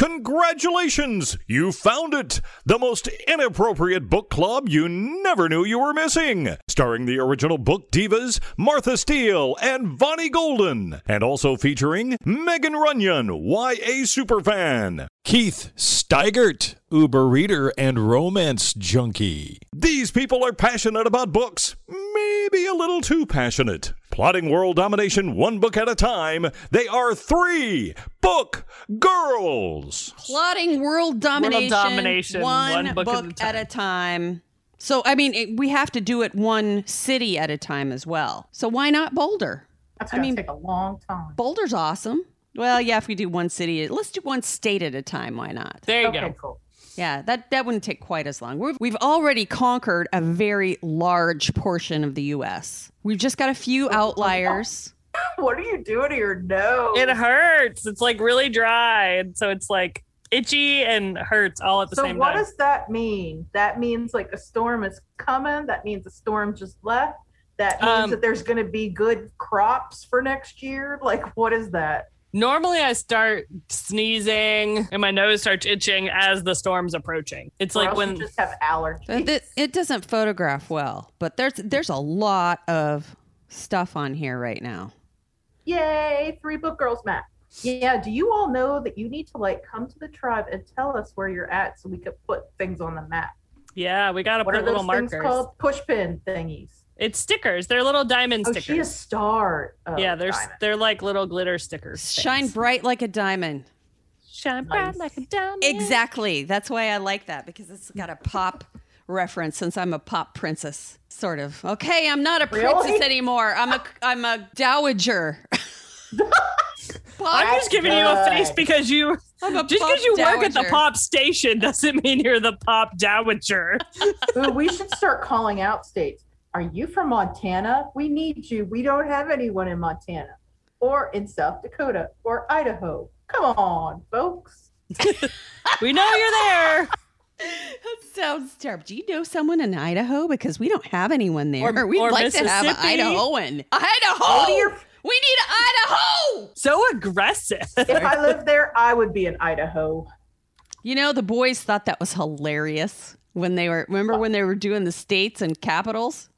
Congratulations! You found it! The most inappropriate book club you never knew you were missing. Starring the original book divas Martha Steele and Vonnie Golden. And also featuring Megan Runyon, YA superfan. Keith Steigert, Uber reader and romance junkie. These people are passionate about books, maybe a little too passionate. Plotting world domination one book at a time, they are three book girls. Plotting world domination, domination, one, one book, book at at a a time. So, I mean, it, we have to do it one city at a time as well. So, why not Boulder? That's I gonna mean- take a long time. Boulder's awesome. Well, yeah, if we do one city, let's do one state at a time. Why not? There you okay, go. cool. Yeah, that, that wouldn't take quite as long. We've, we've already conquered a very large portion of the U.S. We've just got a few outliers. What are you doing to your nose? It hurts. It's like really dry, and so it's like itchy and hurts all at the so same time. So what does that mean? That means like a storm is coming. That means a storm just left. That means Um, that there's going to be good crops for next year. Like, what is that? Normally, I start sneezing and my nose starts itching as the storm's approaching. It's Or like when you just have allergies. It, it doesn't photograph well, but there's there's a lot of stuff on here right now. Yay, three book girls map. Yeah, do you all know that you need to like come to the tribe and tell us where you're at so we could put things on the map? yeah, we gotta What put are little those things markers. called? Push pin thingies. It's stickers. They're little diamond Oh, stickers. she is star. Oh, yeah, they're diamond. they're like little glitter stickers. Shine things. bright like a diamond. shine bright like a diamond. Exactly. That's why I like that because it's got a pop reference since I'm a pop princess, sort of. Okay, I'm not a princess Really? anymore. I'm a I'm a dowager. I'm just giving you a face because you just because you work at the pop station doesn't mean you're the pop dowager. Ooh, we should start calling out states. Are you from Montana? We need you. We don't have anyone in Montana or in South Dakota or Idaho. Come on, folks. we know you're there. That sounds terrible. Do you know someone in Idaho? Because we don't have anyone there. Or- We'd or like to have an Idahoan. Idaho. Your- We need Idaho. So aggressive. If I lived there, I would be in Idaho. You know, the boys thought that was hilarious when they were. Remember when they were doing the states and capitals?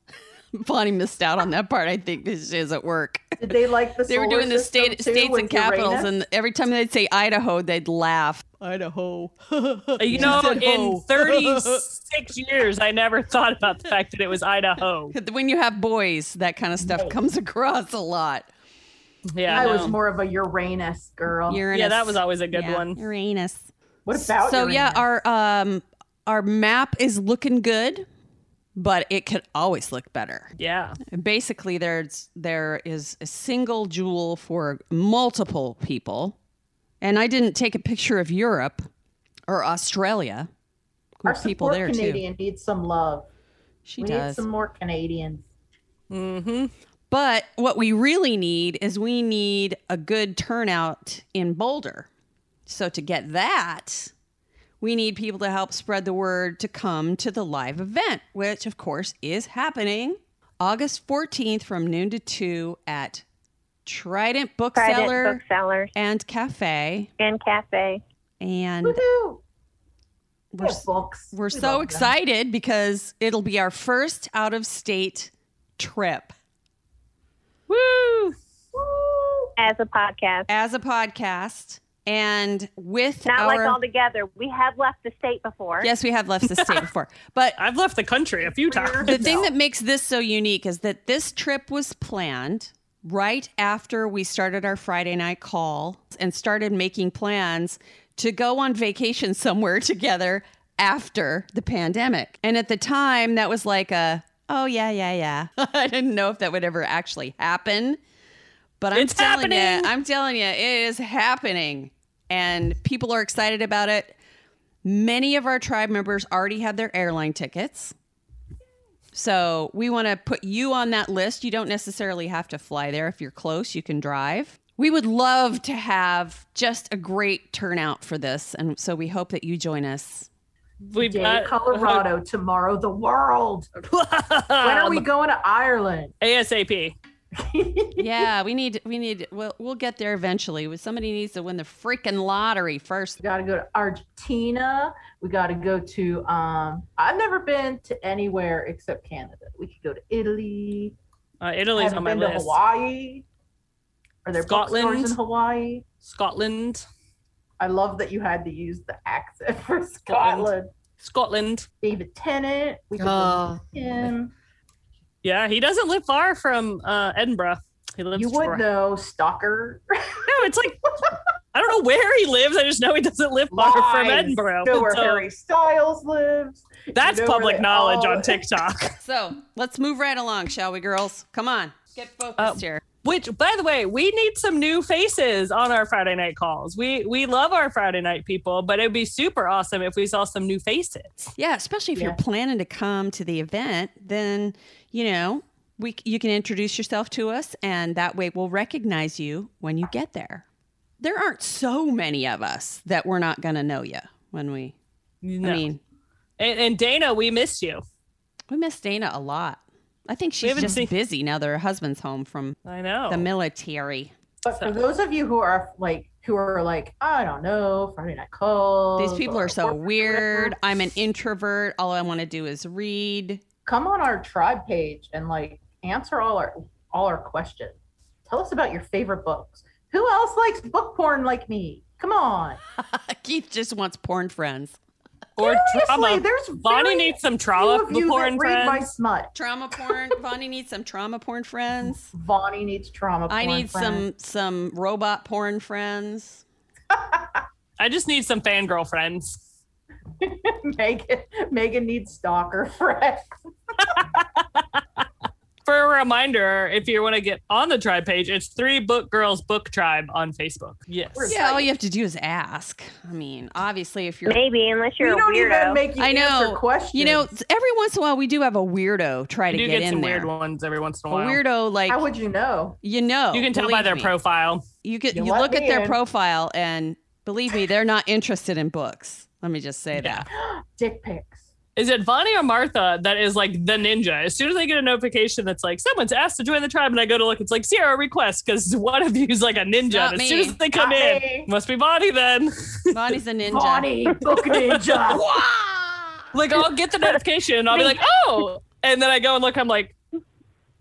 Bonnie missed out on that part. I think this she was at work. Did they like the They were doing the state, too states and capitals, Uranus? and every time they'd say Idaho, they'd laugh. Idaho. You know, in 36 years, I never thought about the fact that it was Idaho. when you have boys, that kind of stuff comes across a lot. Yeah, I no. was more of a Uranus girl. Uranus. yeah, that was always a good Yeah, one. Uranus. what about so Uranus? yeah, our um our map is looking good, but it could always look better. Yeah. Basically, there's there is a single jewel for multiple people, and I didn't take a picture of Europe or Australia. our people support there Canadian needs some love. She we does. need some more Canadians. Mm-hmm. But what we really need is we need a good turnout in Boulder. So to get that, we need people to help spread the word to come to the live event, which of course is happening August 14th from noon to 2 at Trident Bookseller Trident booksellers and Cafe. and cafe. And Woohoo! we're, books. we're We so love them. excited because it'll be our first out of state trip Woo! Woo! as a podcast. as a podcast. And with Not our like all together. We have left the state before. Yes, we have left the state before. But I've left the country a few times. the thing that makes this so unique is that this trip was planned right after we started our Friday night call and started making plans to go on vacation somewhere together after the pandemic. And at the time, that was like a, oh, yeah, yeah, yeah. I didn't know if that would ever actually happen. But I'm It's telling you. I'm telling you, it is happening. And people are excited about it. Many of our tribe members already have their airline tickets. So we want to put you on that list. You don't necessarily have to fly there. If you're close, you can drive. We would love to have just a great turnout for this. And so we hope that you join us. We've Today, got Colorado. Tomorrow, the world. When are we going to Ireland? ASAP. Yeah, we need we need we'll we'll get there eventually. Somebody needs to win the freaking lottery first. We got to go to Argentina. We got to go to. Um, I've never been to anywhere except Canada. We could go to Italy. Uh, Italy's Haven't on my been list. to Hawaii. Are there bookstores Scotland. in Hawaii? Scotland. I love that you had to use the accent for Scotland. Scotland. David Tennant. We could Oh. go to him. Yeah, he doesn't live far from uh, Edinburgh. He lives. You for- would know, stalker. No, it's like I don't know where he lives. I just know he doesn't live far from Edinburgh. Know where So Harry Styles lives. that's You know public knowledge all- on TikTok. So let's move right along, shall we, girls? Come on, get focused Uh, here. Which, by the way, we need some new faces on our Friday night calls. We we love our Friday night people, but it'd be super awesome if we saw some new faces. Yeah, especially if you're planning to come to the event, then you know we you can introduce yourself to us, and that way we'll recognize you when you get there. There aren't so many of us that we're not going to know you when we. No. I mean, and, and Dana, we miss you. we miss Dana a lot. I think she's haven't just seen- busy now that her husband's home from I know. the military. But for those of you who are like, who are like, I don't know, Friday night calls. These people are so weird. I'm an introvert. All I want to do is read. Come on our tribe page and like answer all our all our questions. Tell us about your favorite books. Who else likes book porn like me? Come on. Keith just wants porn friends. or Seriously, trauma. there's Bonnie needs some trauma porn that read my friends. smut. Trauma porn. Bonnie needs some trauma porn friends. Bonnie needs trauma. I porn need friends. some some robot porn friends. I just need some fangirl friends. Megan. Megan needs stalker friends. For a reminder, if you want to get on the tribe page, it's Three Book Girls Book Tribe on Facebook. Yes. Yeah, all you have to do is ask. I mean, obviously, if you're, Maybe, unless you're a don't even weirdo. make you I answer know, questions. you know, every once in a while we do have a weirdo try You to do get, get in some there. weird ones every once in a A while. weirdo, like how would you know? you know, you can tell by their me. profile. You can You you, look at me their in. profile and believe me, they're not interested in books. Let me just say Yeah. that. Dick pics. Is it Bonnie or Martha that is like the ninja? As soon as I get a notification that's like someone's asked to join the tribe, and I go to look, it's like Sierra request because one of you is like a ninja. And as me. soon as they come Not in, me. must be Bonnie then. Bonnie's a ninja. Bonnie, book ninja. like I'll get the notification and I'll be like, oh, and then I go and look, I'm like,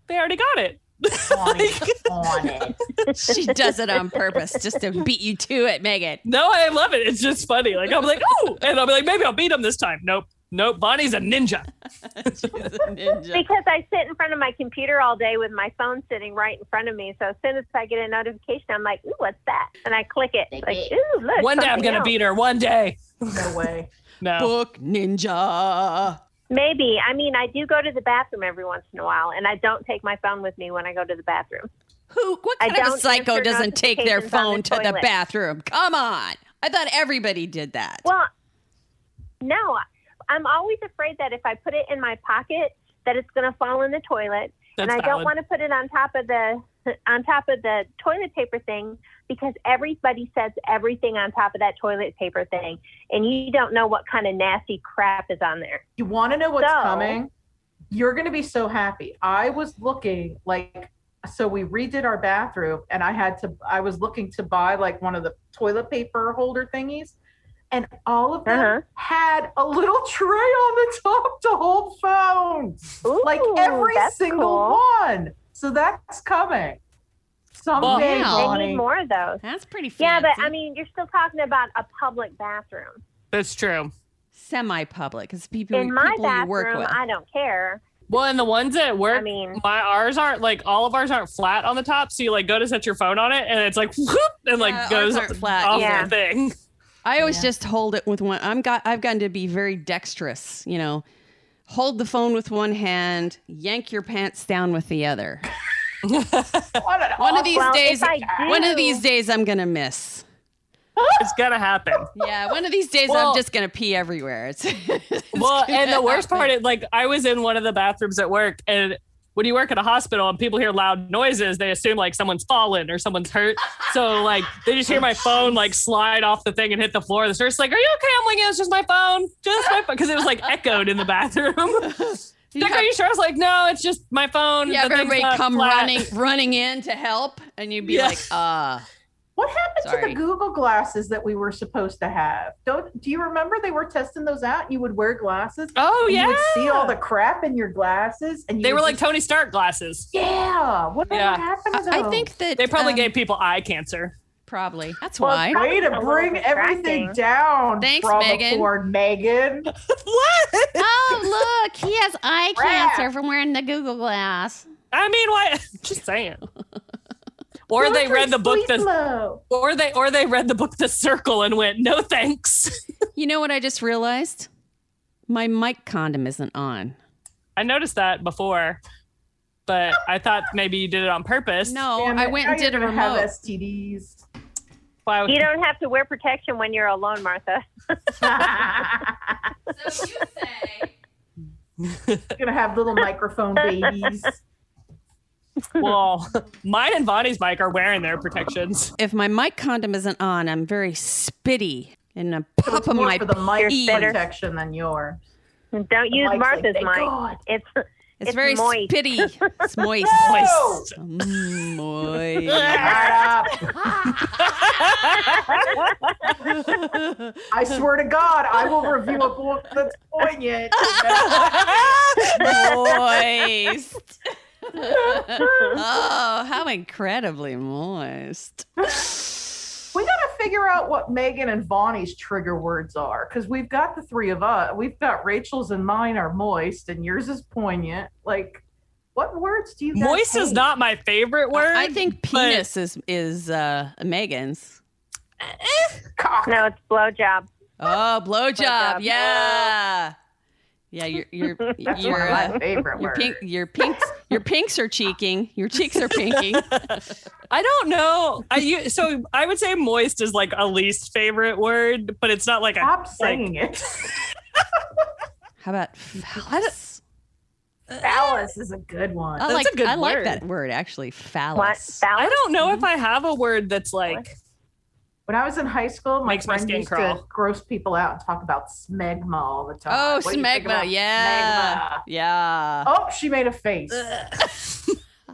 they already got it. Bonnie's on it. she does it on purpose just to beat you to it, Megan. No, I love it. It's just funny. Like I'm like, oh, and I'll be like, maybe I'll beat him this time. Nope, nope. Bonnie's a ninja. She's a ninja. Because I sit in front of my computer all day with my phone sitting right in front of me. So as soon as I get a notification, I'm like, ooh, what's that? And I click it. Click like, ooh, look. One day I'm gonna beat her. One day. No way. No. Book ninja. Maybe. I mean, I do go to the bathroom every once in a while, and I don't take my phone with me when I go to the bathroom. Who? What I kind of a psycho doesn't take their phone the to the bathroom? Come on. I thought everybody did that. Well, no, I'm always afraid that if I put it in my pocket, that it's going to fall in the toilet, That's and I don't want to put it on top of the on top of the toilet paper thing because everybody says everything on top of that toilet paper thing, and you don't know what kind of nasty crap is on there. You want to know what's So- coming? You're going to be so happy. I was looking like, so we redid our bathroom and I had to, I was looking to buy like one of the toilet paper holder thingies. And all of them Uh-huh. had a little tray on the top to hold phones. Ooh, like every single cool. one. So that's coming. Someday, Wow. They need more of those. That's pretty fancy. Yeah, but I mean, you're still talking about a public bathroom. That's true. semi-public because people, In my people you work bathroom, with. I don't care. Well, and the ones that work, I mean- my ours aren't like all of ours aren't flat on the top. So you like go to set your phone on it, and it's like whoop, and like Yeah, goes aren't flat off either. the thing. I always Yeah. just hold it with one. I'm got. I've gotten to be very dexterous. You know, hold the phone with one hand, yank your pants down with the other. What an One of these days, if I one of do- these days, I'm gonna miss. It's gonna happen. Yeah, one of these days, Well- I'm just gonna pee everywhere. It's, it's well, and the worst happen. part is like I was in one of the bathrooms at work, and when you work at a hospital and people hear loud noises, they assume like someone's fallen or someone's hurt. So like they just hear my phone like slide off the thing and hit the floor. The nurse like, "Are you okay?" I'm like, "Yeah, it's just my phone, just my phone," because it was like echoed in the bathroom. You Like, have, are you sure? I was like, no, it's just my phone. you have The thing's everybody come flat." running running in to help, and you'd be Yeah. like, uh, What happened to the Google glasses that we were supposed to have? Don't do you remember they were testing those out? You would wear glasses. Oh and yeah, You would see all the crap in your glasses, and you they were like just- Tony Stark glasses. yeah. Whatever Yeah. happened to those? I think that They probably um, gave people eye cancer. probably that's Well, why. probably Way to bring everything down. Thanks, from Megan. Ford, Megan. what? Oh, look, he has eye Crap. cancer from wearing the Google Glass. I mean, why? Just saying. Or Don't they read the book the or they or they read the book The Circle and went, no thanks. You know what I just realized? My mic condom isn't on. I noticed that before, but I thought maybe you did it on purpose. No, Damn I went now and did a you're gonna have remote. STDs. Why- You don't have to wear protection when you're alone, Martha. So you say. You're gonna have little microphone babies. Well, mine and Bonnie's mic are wearing their protections. If my mic condom isn't on, I'm very spitty and a So pop it's of my for the mic protection than yours. Don't The use mic's like, Martha's mic. God." It's It's, It's very moist. spitty. It's moist. No! Mm, moist. Shut up. I swear to God, I will review a book that's poignant. moist. Oh, how incredibly moist. We got to figure out what Megan and Bonnie's trigger words are because we've got the three of us. We've got Rachel's and mine are moist, and yours is poignant. Like, what words do you? guys Moist is not my favorite word. I think but- penis is is uh, Megan's. Cock. no, it's blowjob. Oh, blowjob. Blowjob. Yeah. Yeah, you're you're That's you're one my uh, favorite your pink your pinks your pinks are cheeking. Your cheeks are pinking. I don't know. I u- so I would say moist is like a least favorite word, but it's not like a Stop saying it. How about phallus? Phallus is a good one. I That's like a good I like word. that word actually. What? Phallus. I don't know if I have a word that's like When I was in high school, my Makes my friend skin used crawl. to gross people out and talk about smegma all the time. Oh, What do you think smegma. about Yeah. smegma? Yeah. Oh, she made a face.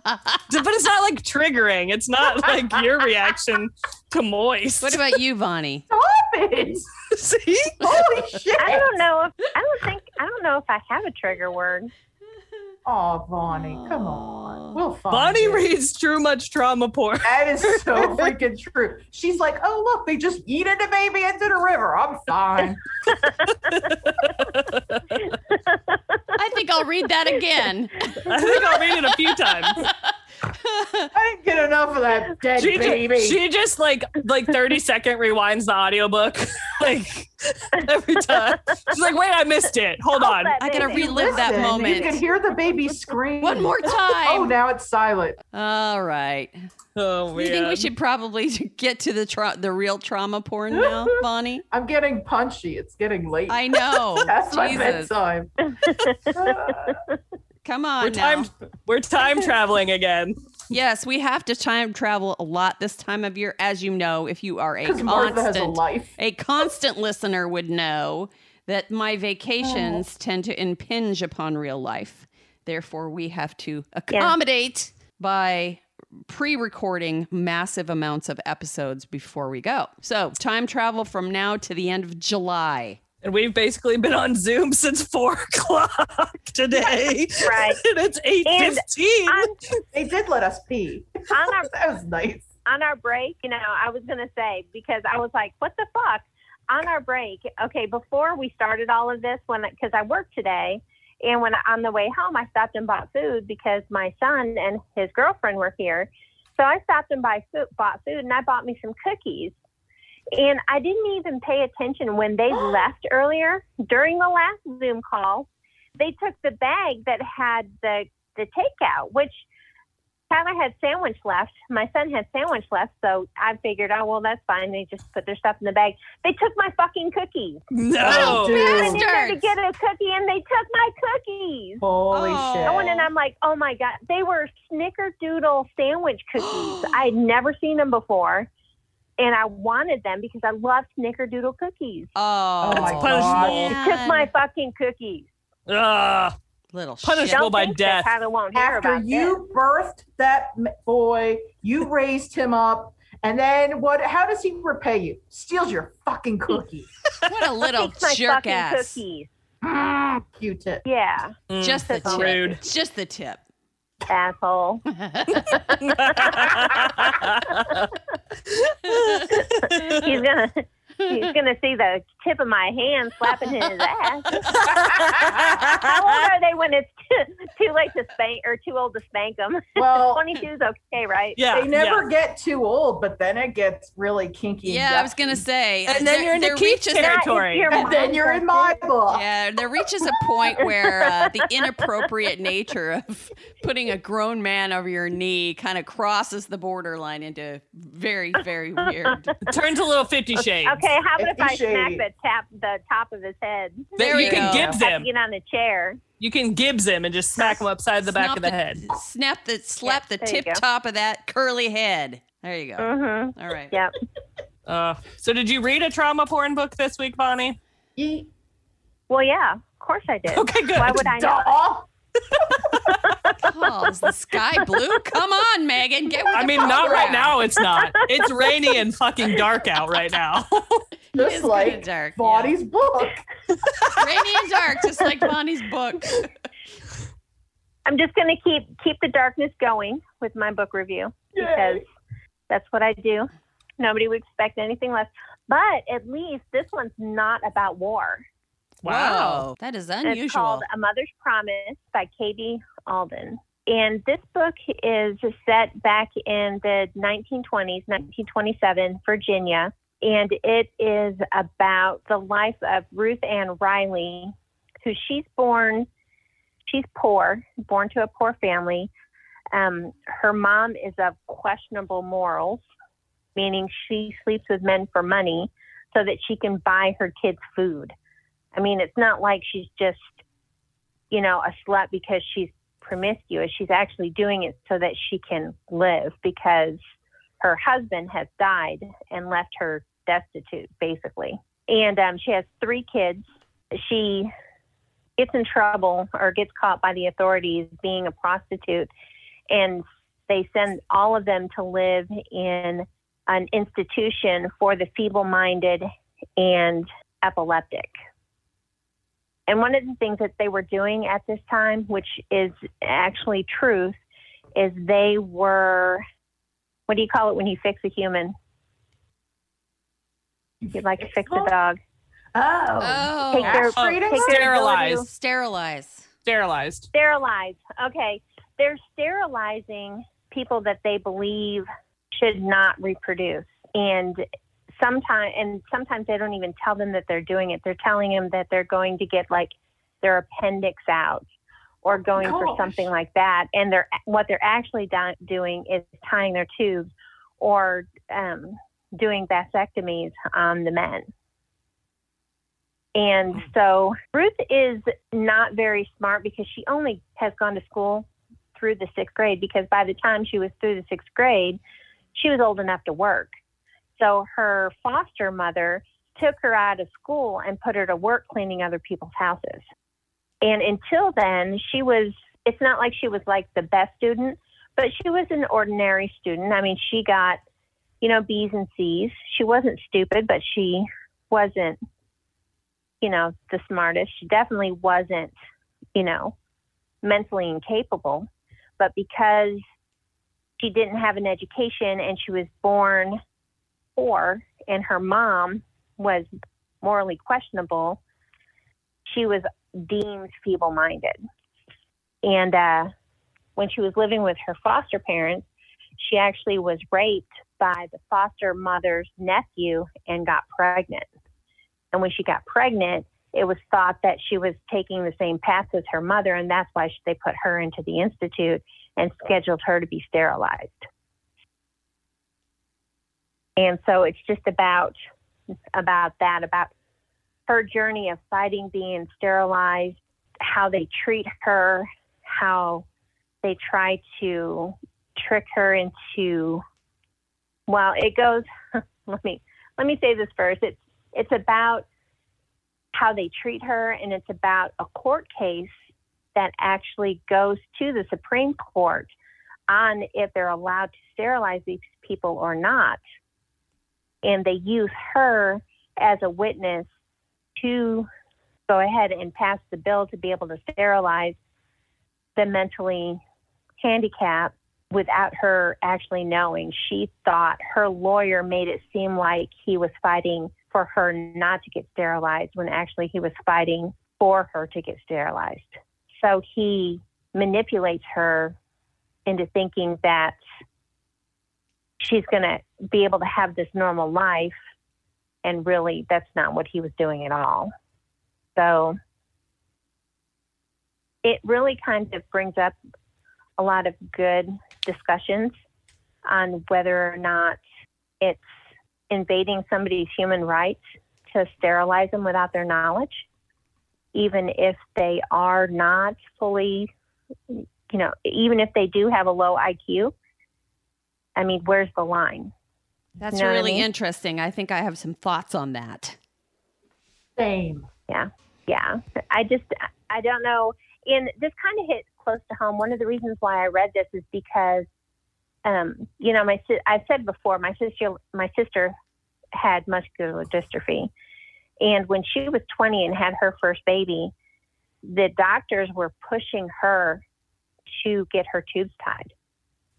but it's not like triggering. It's not like your reaction to moist. What about you, Vonnie? Stop it! See? Holy shit! I don't know if I don't think I don't know if I have a trigger word. Oh, Bonnie, come on. We'll find Bonnie it. reads too much trauma porn. That is so freaking true. She's like, oh look, they just yeeted the baby into the river. I'm fine. I think I'll read that again. I think I'll read it a few times. I didn't get enough of that dead She baby. just, she just like like 30 second rewinds the audiobook like every time. She's like, wait, I missed it. Hold on. I gotta Baby. relive that Listen, moment. You can hear the baby scream. One more oh, time. Oh, now it's silent. All right. Oh You think we should probably get to the tra- the real trauma porn now, Bonnie? I'm getting punchy. It's getting late. I know. That's my bedtime. Come on We're now. time we're time traveling again. Yes, we have to time travel a lot this time of year, as you know, if you are a Because Martha a life. a constant listener would know that my vacations oh. tend to impinge upon real life. Therefore, we have to accommodate by pre-recording massive amounts of episodes before we go. So, time travel from now to the end of July. And we've basically been on Zoom since four o'clock today. Right. and it's eight fifteen. On, They did let us pee. on our That was nice. on our break, you know, I was gonna say because I was like, what the fuck? On our break, okay, before we started all of this, when because I worked today, and when on the way home, I stopped and bought food because my son and his girlfriend were here. So I stopped and buy food, bought food, and I bought me some cookies. And I didn't even pay attention when they left earlier during the last Zoom call. They took the bag that had the the takeout, which Tyler had sandwich left. My son had sandwich left, so I figured, oh well, that's fine. They just put their stuff in the bag. They took my fucking cookies. No. Oh, dude. I went in to get a cookie, and they took my cookies. Holy Oh. shit. I went and I'm like, oh my god, they were snickerdoodle sandwich cookies. I'd never seen them before, and I wanted them because I love snickerdoodle cookies. Oh, Oh my punishable. They took my fucking cookies. Ugh. Little shit. Punishable Don't by think death. that won't hear After about you birthed that boy, you raised him up, and then what? How does he repay you? Steals your fucking cookies. What a little this. Takes my jerk fucking ass. cookies. Mm, Q-tip. Yeah, Mm. Just the tip. rude. Just the tip. Asshole. He's gonna he's gonna see the tip of my hand slapping his ass. How old are they when it's too, too late to spank or too old to spank them? Well, 22 is okay, right? yeah. they never yeah. get too old, but then it gets really kinky. Yeah, I was gonna say. And then you're into there Keith reaches- territory. That is your And then you're in my book. Yeah, there reaches a point where uh, the inappropriate nature of putting a grown man over your knee kind of crosses the borderline into very, very weird. Turns a little Fifty Shades. Okay, how about if I Fifty smack the tap the top of his head? There you you can go. Gibbs Have to him. get on the chair. You can Gibbs him and just smack him upside the back of the head. Snap the slap Yeah, the tip top of that curly head. There you go. Mm-hmm. All right. Yep. Uh, so did you read a trauma porn book this week, Bonnie? Ye- Well, yeah, of course I did. Okay, good. Why would I not? Duh. Oh, is the sky blue? Come on, Megan. Get with I the mean, not right now. It's not. It's rainy and fucking dark out right now. It's Just kinda like dark, yeah. Bonnie's book. Rainy and dark, just like Bonnie's book. I'm just going to keep keep the darkness going with my book review because that's what I do. Nobody would expect anything less. But at least this one's not about war. Wow, that is And It's unusual. called A Mother's Promise by Katie Alden. And this book is set back in the 1920s, 1927, Virginia. And it is about the life of Ruth Ann Riley, who she's born, she's poor, born to a poor family. Um, her mom is of questionable morals, meaning she sleeps with men for money so that she can buy her kids food. I mean, it's not like she's just, you know, a slut because she's promiscuous. She's actually doing it so that she can live because her husband has died and left her destitute, basically. And um, she has three kids. She gets in trouble or gets caught by the authorities being a prostitute, and they send all of them to live in an institution for the feeble minded and epileptic. And one of the things that they were doing at this time, which is actually truth, is they were, what do you call it when you fix a human? You'd like to fix a dog. Oh. Oh, Take their, Oh, take their sterilize. ability- sterilize. Sterilized. sterilize. Okay, they're sterilizing people that they believe should not reproduce, and sometimes and sometimes they don't even tell them that they're doing it. They're telling them that they're going to get like their appendix out or going for something like that, and they're what they're actually do- doing is tying their tubes or um, doing vasectomies on the men. And so Ruth is not very smart because she only has gone to school through the sixth grade because by the time she was through the sixth grade, she was old enough to work. So her foster mother took her out of school and put her to work cleaning other people's houses. And until then, she was, it's not like she was like the best student, but she was an ordinary student. I mean, she got, you know, B's and C's. She wasn't stupid, but she wasn't you know, the smartest. She definitely wasn't, you know, mentally incapable. But because she didn't have an education and she was born poor and her mom was morally questionable, she was deemed feeble minded. And uh, when she was living with her foster parents, she actually was raped by the foster mother's nephew and got pregnant. And when she got pregnant, it was thought that she was taking the same path as her mother, and that's why they put her into the institute and scheduled her to be sterilized. And so it's just about about that, about her journey of fighting being sterilized, how they treat her, how they try to trick her into well, it goes let me let me say this first. It's it's about how they treat her and it's about a court case that actually goes to the Supreme Court on if they're allowed to sterilize these people or not. And they use her as a witness to go ahead and pass the bill to be able to sterilize the mentally handicapped without her actually knowing. She thought her lawyer made it seem like he was fighting for her not to get sterilized when actually he was fighting for her to get sterilized. So he manipulates her into thinking that she's going to be able to have this normal life. And really, that's not what he was doing at all. So it really kind of brings up a lot of good discussions on whether or not it's invading somebody's human rights to sterilize them without their knowledge, even if they are not fully, you know, even if they do have a low IQ. I mean, where's the line? That's You know what I really mean? interesting. I think I have some thoughts on that. Same. Yeah. Yeah. I just, I don't know. And this kind of hit close to home. One of the reasons why I read this is because, um, you know, my, I've said before, my sister, my sister had muscular dystrophy. And when she was 20 and had her first baby, the doctors were pushing her to get her tubes tied.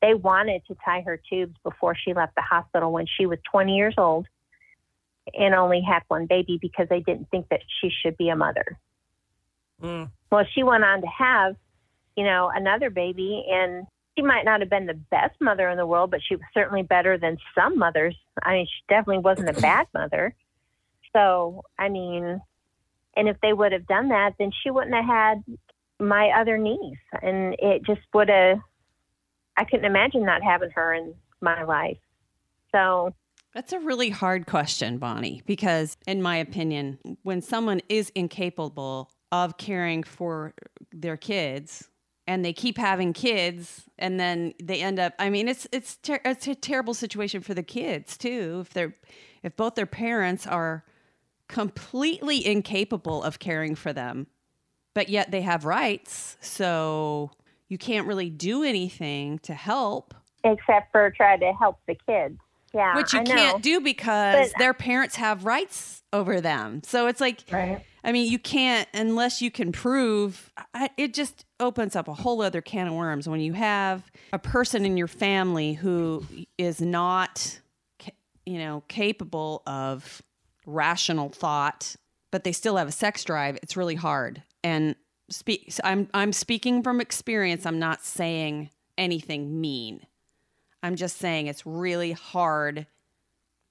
They wanted to tie her tubes before she left the hospital when she was 20 years old and only had one baby because they didn't think that she should be a mother. Mm. Well, she went on to have, you know, another baby, and she might not have been the best mother in the world, but she was certainly better than some mothers. I mean, she definitely wasn't a bad mother. So, I mean, and if they would have done that, then she wouldn't have had my other niece, and it just would have. I couldn't imagine not having her in my life. So, That's a really hard question, Bonnie, because in my opinion, when someone is incapable of caring for their kids and they keep having kids and then they end up I mean it's it's ter- it's a terrible situation for the kids too if they're if both their parents are completely incapable of caring for them but yet they have rights so you can't really do anything to help except for try to help the kids. Yeah, which you I can't do because But- their parents have rights over them. So it's like, Right. I mean, you can't unless you can prove. I, it just opens up a whole other can of worms when you have a person in your family who is not, you know, capable of rational thought, but they still have a sex drive. It's really hard. And speak. I'm I'm speaking from experience. I'm not saying anything mean. I'm just saying it's really hard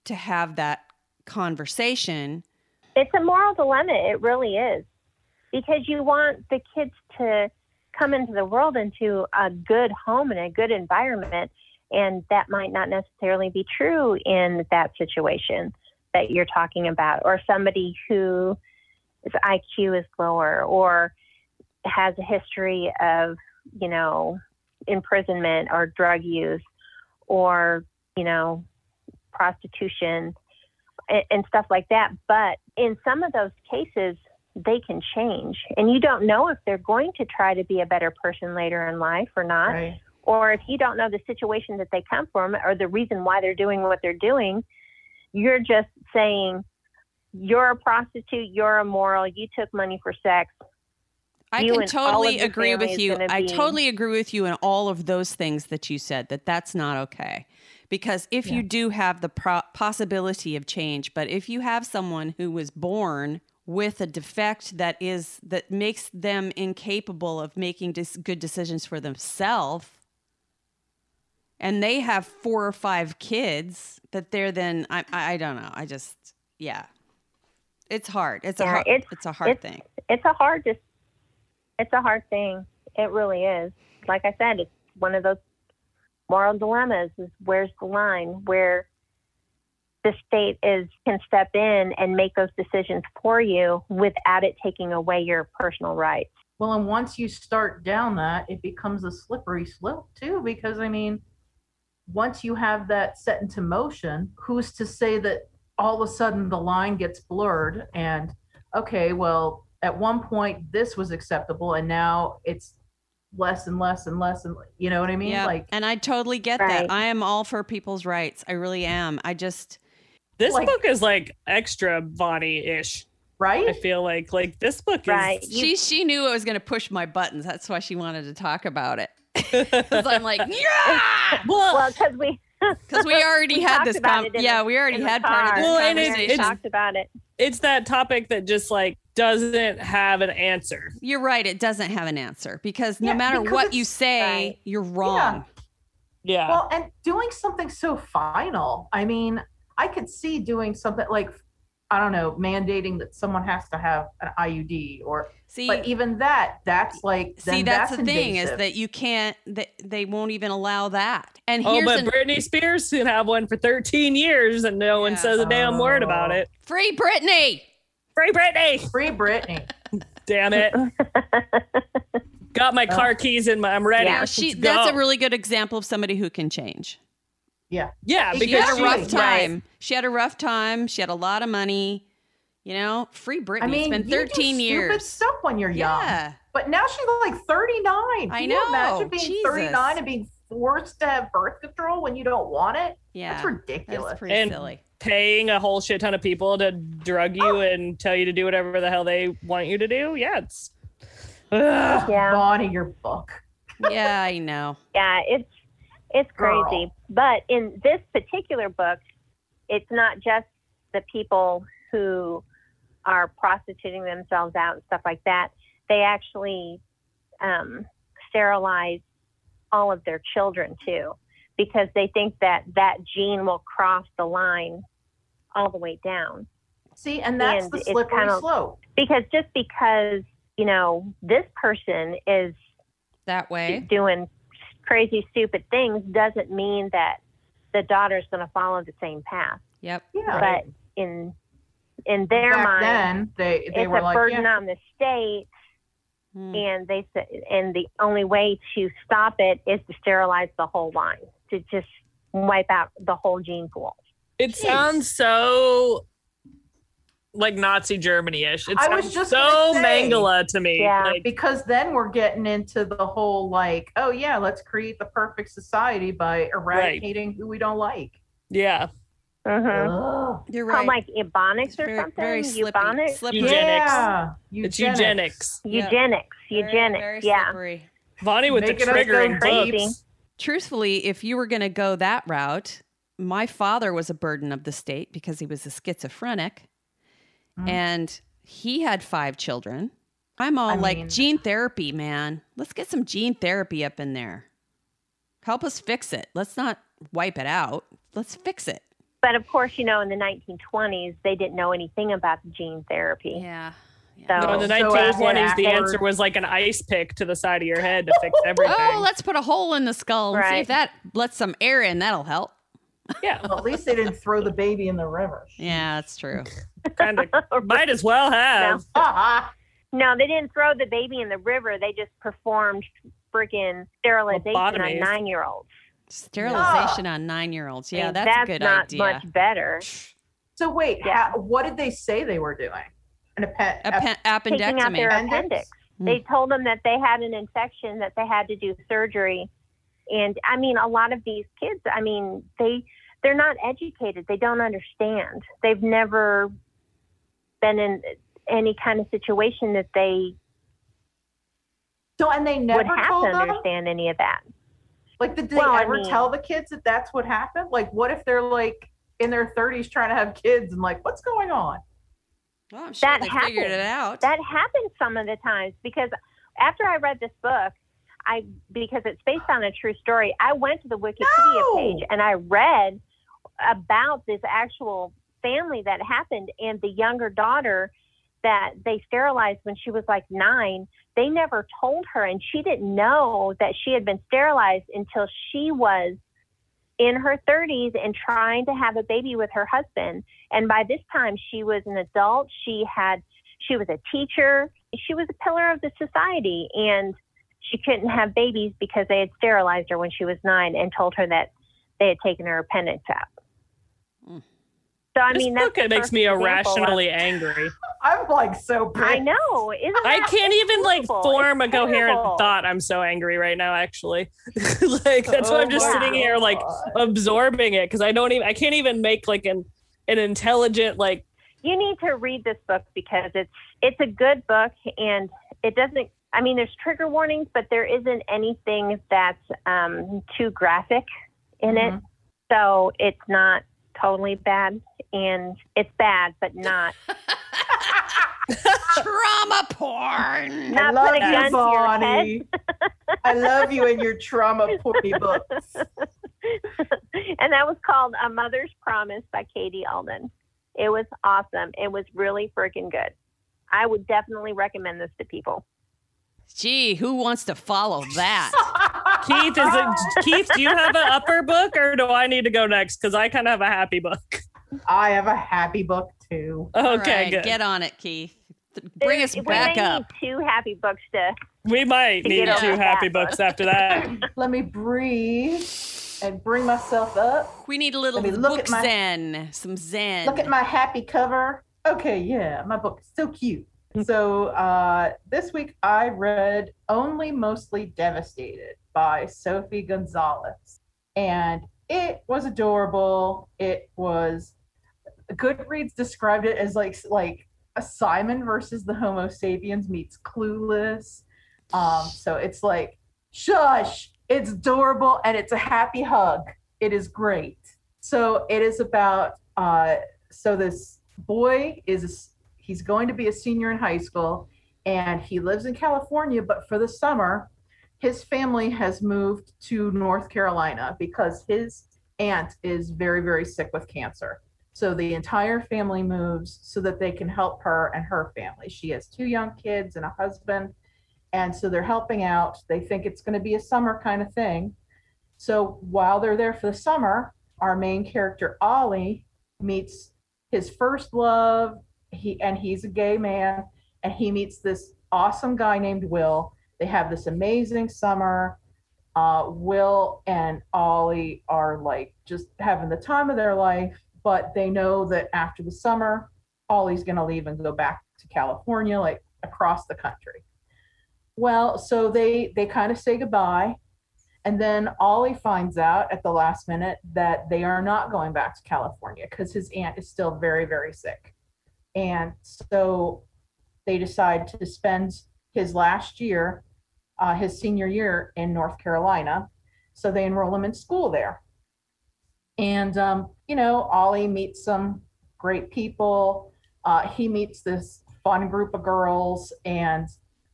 to have that conversation It's a moral dilemma. It really is. Because you want the kids to come into the world into a good home and a good environment. And that might not necessarily be true in that situation that you're talking about, or somebody whose IQ is lower or has a history of, you know, imprisonment or drug use or, you know, prostitution and, and stuff like that. But in some of those cases, they can change. And you don't know if they're going to try to be a better person later in life or not. Right. Or if you don't know the situation that they come from or the reason why they're doing what they're doing, you're just saying, you're a prostitute, you're immoral, you took money for sex. I You can and all of totally agree with you. I be- totally agree with you in all of those things that you said that that's not okay. Because if you do have the pro- possibility of change, but if you have someone who was born with a defect that is that makes them incapable of making dis- good decisions for themselves and they have four or five kids that they're then I I, I don't know. I just yeah. It's hard. It's a hard, it's- it's a hard it's- thing. It's a hard just it's a hard thing. It really is. Like I said, it's one of those moral dilemmas is where's the line where the state is can step in and make those decisions for you without it taking away your personal rights. Well, and once you start down that, it becomes a slippery slope too, because I mean, once you have that set into motion, who's to say that all of a sudden the line gets blurred and okay, well, at one point this was acceptable and now it's less and less and less and you know what I mean? yeah. Like and I totally get Right. that. I am all for people's rights. I really am. I just This Like- book is like extra Bonnie ish. Right? I feel like like this book is Right. You- she she knew I was going to push my buttons. That's why she wanted to talk about it. Because I'm like, yeah, well, because we because we already We had this. about Com- yeah, we already had part of this Well, and it- we it's- talked about it. it's that topic that just like doesn't have an answer. You're right. It doesn't have an answer because no Yeah, matter because what you say, Right. you're wrong. Yeah. Well, and doing something so final. I mean, I could see doing something like I don't know, mandating that someone has to have an IUD or See, but even that, that's like see, then that's, the thing is that you can't. That they won't even allow that. And oh, here's but an, Britney Spears can have one for 13 years and no one says a damn word about Oh. it. free Britney. Free Britney! free Britney. Damn it. Got my car keys in my I'm ready. Yeah, Now, she Let's that's a really good example of somebody who can change. Yeah. Yeah, She She had a she- rough Right. time. She had a rough time. She had a lot of money. You know, free Britney. I mean, it's been you do 13 stupid years. stuff when you're young. Yeah. But now she's like 39. Can I you know. imagine being Jesus. 39 and being forced to have birth control when you don't want it? Yeah. That's ridiculous. That's pretty And- silly. Paying a whole shit ton of people to drug you and tell you to do whatever the hell they want you to do. Yeah, it's Ugh. Yeah. Bonnie, your book. Yeah, I know. Yeah, it's it's Girl. crazy. But in this particular book, it's not just the people who are prostituting themselves out and stuff like that. They actually um, sterilize all of their children too, because they think that that gene will cross the line all the way down. See, and that's And the slippery kind of- slope. Because just because you know this person is That way. doing crazy, stupid things doesn't mean that the daughter's going to follow the same path. Yep. Yeah. But in in their Back mind, then, they, they it's were a like, burden yeah, on the state, Hmm. and they said, and the only way to stop it is to sterilize the whole line, to just wipe out the whole gene pool. It sounds so like Nazi Germany-ish. It I sounds was just so gonna say. Mengele to me. Yeah. Like, because then we're getting into the whole like, oh yeah, let's create the perfect society by eradicating who we don't like. yeah. Mm-hmm. You're Called right. like ebonics It's or very, something. very slippy. Eubonics? Slippery. Eugenics. Yeah, It's eugenics. Yeah. Eugenics. Very, Eugenics. very yeah. slippery. Vonnie with Making the triggering crazy. books. Truthfully, if you were going to go that route, my father was a burden of the state because he was a schizophrenic Mm. and he had five children. I'm all I like, mean- gene therapy, man. Let's get some gene therapy up in there. Help us fix it. Let's not wipe it out. Let's fix it. But of course, you know, in the 1920s, they didn't know anything about gene therapy. Yeah. So, No, in the So 1920s, the answer was like an ice pick to the side of your head to fix everything. Oh, let's put a hole in the skull and see if that lets some air in. That'll help. yeah, Well, at least they didn't throw the baby in the river. Yeah, that's true. kind of. Might as well have. no, they didn't throw the baby in the river. They just performed freaking sterilization on nine-year-olds. Sterilization on nine year olds. Yeah, And that's, that's a good not idea. much better. So wait, Yeah. how, what did they say they were doing? An appen- Appen- Taking out their appendix. Hmm. They told them that they had an infection, that they had to do surgery. And I mean, a lot of these kids, I mean, they they're not educated. They don't understand. They've never been in any kind of situation that they so and they would never have told to them. understand any of that. Like, did they Well, I ever mean- tell the kids that that's what happened? Like, what if they're like in their 30s trying to have kids and like, what's going on? Well, I'm sure That they figured it happens. out. That happens some of the times because after I read this book, I because it's based on a true story, I went to the Wikipedia No! page and I read about this actual family that happened and the younger daughter that they sterilized when she was like nine. They never told her, and she didn't know that she had been sterilized until she was in her 30s and trying to have a baby with her husband. And by this time, she was an adult. She had, she was a teacher. She was a pillar of the society, and she couldn't have babies because they had sterilized her when she was nine and told her that they had taken her appendix out. So I This mean, that's book the it makes me example of- irrationally angry. I'm like so I know. Isn't I can't even like horrible. form a coherent terrible. thought. I'm so angry right now. Actually, like that's why I'm just Oh my sitting here like absorbing it because I don't even I can't even make like an an intelligent like you need to read this book because it's it's a good book and it doesn't i mean there's trigger warnings but there isn't anything that's um, too graphic in it Mm-hmm. so it's not totally bad and it's bad but not Trauma porn. I not love put a gun you, to your head Bonnie. I love you and your trauma porny books. and that was called a mother's promise by katie alden it was awesome it was really freaking good i would definitely recommend this to people Gee, who wants to follow that? Keith is it Keith? Do you have an upper book or do I need to go next? Because I kind of have a happy book. I have a happy book too. Okay, All right, good. Get on it, Keith. Bring us There's- back we may up. need two happy books to we might To need two happy that books after that. Let me breathe and bring myself up. We need a little look book at my- zen, some zen. Look at my happy cover. Okay, yeah, my book is so cute. So uh, this week I read Only Mostly Devastated by Sophie Gonzalez. And it was adorable. It was Goodreads described it as like like a Simon versus the Homo sapiens meets Clueless. Um, so it's like shush, it's adorable and it's a happy hug. It is great. So it is about uh, so this boy is he's going to be a senior in high school and he lives in California, but for the summer, his family has moved to North Carolina because his aunt is very, very sick with cancer. So the entire family moves so that they can help her and her family. She has two young kids and a husband. And so they're helping out. They think it's going to be a summer kind of thing. So while they're there for the summer, our main character, Ollie, meets his first love. He and he's a gay man, and he meets this awesome guy named Will. They have this amazing summer. Uh, Will and Ollie are like just having the time of their life, but they know that after the summer, Ollie's going to leave and go back to California, like across the country. Well, so they they kind of say goodbye, and then Ollie finds out at the last minute that they are not going back to California because his aunt is still very very sick, and so they decide to spend his last year, uh, his senior year in North Carolina. So they enroll him in school there. And, um, you know, Ollie meets some great people. Uh, he meets this fun group of girls, and,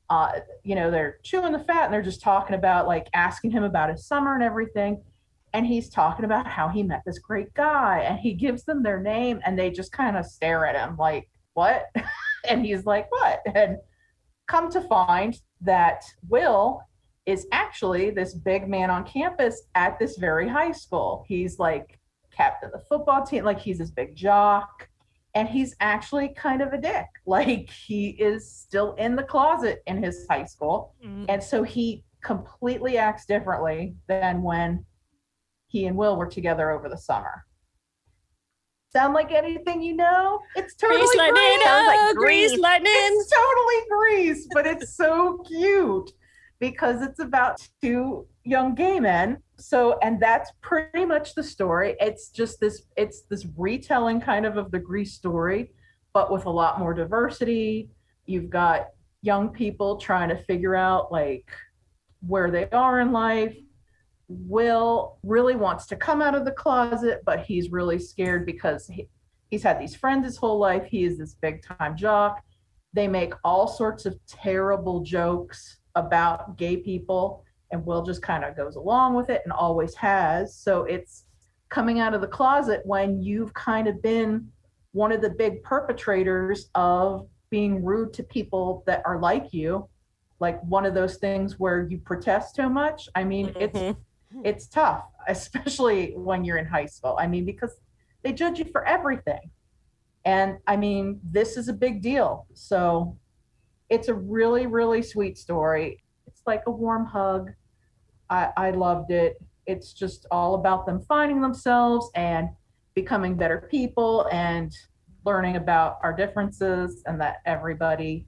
uh, you know, they're chewing the fat and they're just talking about, like, asking him about his summer and everything. And he's talking about how he met this great guy, and he gives them their name, and they just kind of stare at him like, what? and he's like, what? And come to find that Will is actually this big man on campus at this very high school. He's like captain of the football team, like he's this big jock, and he's actually kind of a dick. Like he is still in the closet in his high school. Mm. And so he completely acts differently than when he and Will were together over the summer. Sound like anything you know? It's totally Grease lightning, Grease. Sounds like grease Grease. lightning. It's totally Grease, but it's so cute because it's about two young gay men. So, and that's pretty much the story. It's just this, it's this retelling kind of of the Grease story, but with a lot more diversity. You've got young people trying to figure out like where they are in life. Will really wants to come out of the closet, but he's really scared because he, he's had these friends his whole life. He is this big time jock. They make all sorts of terrible jokes about gay people, and Will just kind of goes along with it and always has. So it's coming out of the closet when you've kind of been one of the big perpetrators of being rude to people that are like you. Like one of those things where you protest too much. I mean, it's Mhm. It's tough, especially when you're in high school. I mean, because they judge you for everything. And I mean, this is a big deal. So it's a really, really sweet story. It's like a warm hug. I, I loved it. It's just all about them finding themselves and becoming better people and learning about our differences and that everybody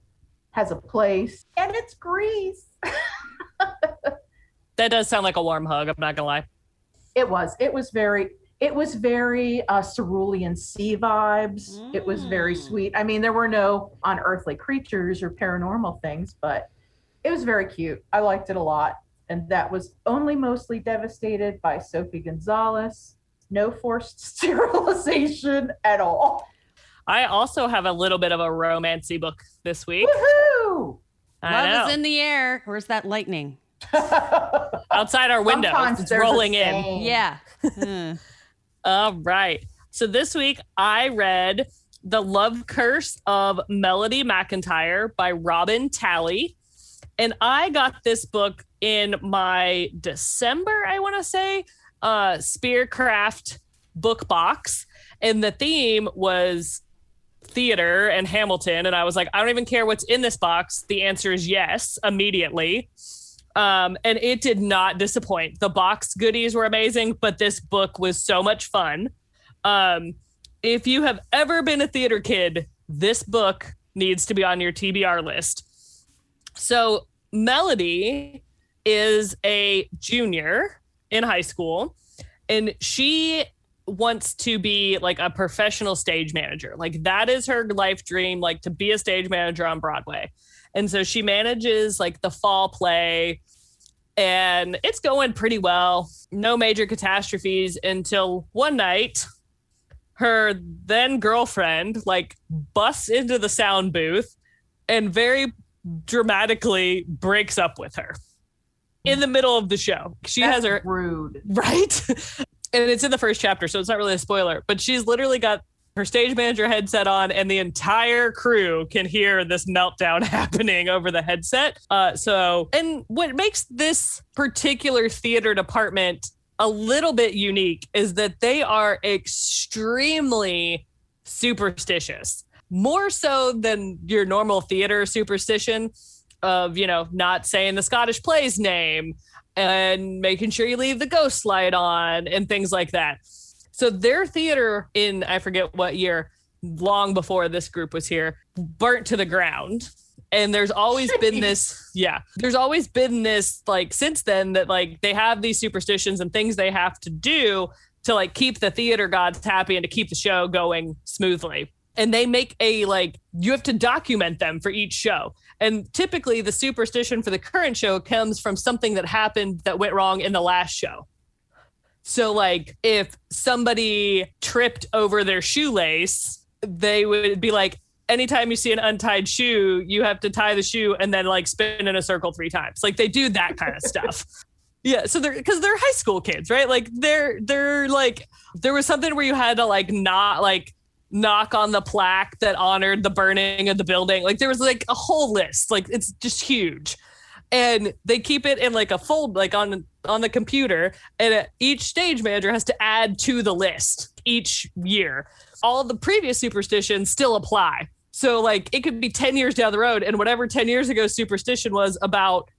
has a place. And it's Grease. That does sound like a warm hug. I'm not gonna lie. It was. It was very. It was very uh, cerulean sea vibes. It was very Mm. sweet. I mean, there were no unearthly creatures or paranormal things, but it was very cute. I liked it a lot. And that was only mostly devastated by Sophie Gonzalez. No forced sterilization at all. I also have a little bit of a romancy book this week. Woohoo! I Love know. is in the air. Where's that lightning? Outside our window, Sometimes it's rolling in. Yeah. Hmm. All right. So this week I read The Love Curse of Melody McIntyre by Robin Talley. And I got this book in my December, I want to say, uh, Spearcraft book box. And the theme was theater and Hamilton. And I was like, I don't even care what's in this box. The answer is yes, immediately. Um, and it did not disappoint. The box goodies were amazing, but this book was so much fun. Um, if you have ever been a theater kid, this book needs to be on your TBR list. So, Melody is a junior in high school, and she wants to be like a professional stage manager. Like, that is her life dream, like to be a stage manager on Broadway. And so she manages like the fall play, and it's going pretty well. No major catastrophes until one night, her then girlfriend like busts into the sound booth and very dramatically breaks up with her in the middle of the show. She has her rude. right and it's in the first chapter so it's not really a spoiler but she's literally got her stage manager headset on and the entire crew can hear this meltdown happening over the headset uh, so and what makes this particular theater department a little bit unique is that they are extremely superstitious more so than your normal theater superstition of you know not saying the scottish play's name and making sure you leave the ghost light on and things like that. So their theater in I forget what year, long before this group was here, burnt to the ground. And there's always been this, yeah, there's always been this like since then that like they have these superstitions and things they have to do to like keep the theater gods happy and to keep the show going smoothly. And they make a like you have to document them for each show. And typically, the superstition for the current show comes from something that happened that went wrong in the last show. So, like, if somebody tripped over their shoelace, they would be like, anytime you see an untied shoe, you have to tie the shoe and then like spin in a circle three times. Like, they do that kind of stuff. Yeah, so they're because they're high school kids, right? Like they're they're like there was something where you had to like not like knock on the plaque that honored the burning of the building. Like there was like a whole list. Like it's just huge. And they keep it in like a fold like on on the computer and uh, each stage manager has to add to the list each year. All the previous superstitions still apply. So like it could be 10 years down the road and whatever 10 years ago superstition was about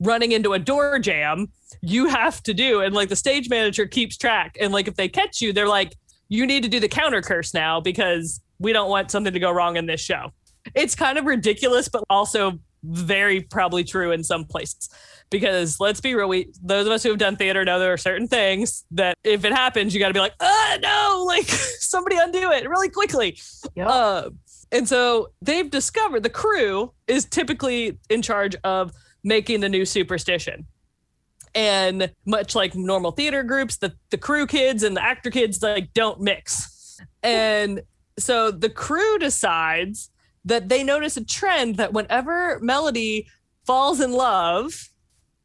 running into a door jam, you have to do and like the stage manager keeps track and like if they catch you they're like you need to do the counter curse now because we don't want something to go wrong in this show. It's kind of ridiculous, but also very probably true in some places. Because let's be real, we those of us who have done theater know there are certain things that if it happens, you got to be like, ah, no, like somebody undo it really quickly. Yep. Uh, and so they've discovered the crew is typically in charge of making the new superstition. And much like normal theater groups, the, the crew kids and the actor kids like don't mix. And so the crew decides that they notice a trend that whenever Melody falls in love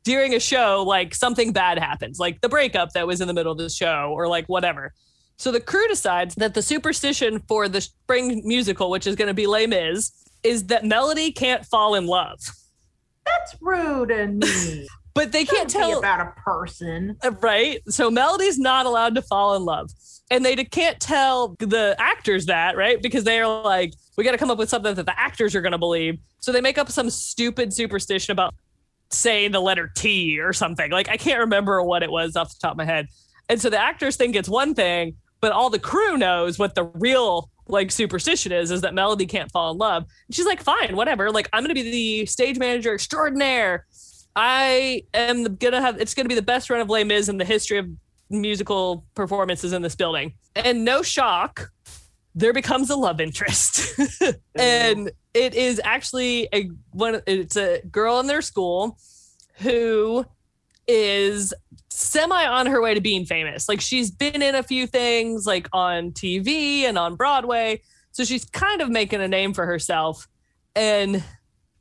during a show, like something bad happens, like the breakup that was in the middle of the show or like whatever. So the crew decides that the superstition for the spring musical, which is going to be Les Mis, is that Melody can't fall in love. That's rude and mean. But they can't tell about a person. Uh, right? So Melody's not allowed to fall in love. And they can't tell the actors that, right? Because they're like, we got to come up with something that the actors are going to believe. So they make up some stupid superstition about saying the letter T or something. Like, I can't remember what it was off the top of my head. And so the actors think it's one thing, but all the crew knows what the real like superstition is is that Melody can't fall in love. And she's like, fine, whatever. Like I'm gonna be the stage manager extraordinaire. I am gonna have it's gonna be the best run of Les Mis in the history of musical performances in this building. And no shock, there becomes a love interest. and it is actually a one it's a girl in their school who is semi on her way to being famous. Like she's been in a few things like on TV and on Broadway. So she's kind of making a name for herself. And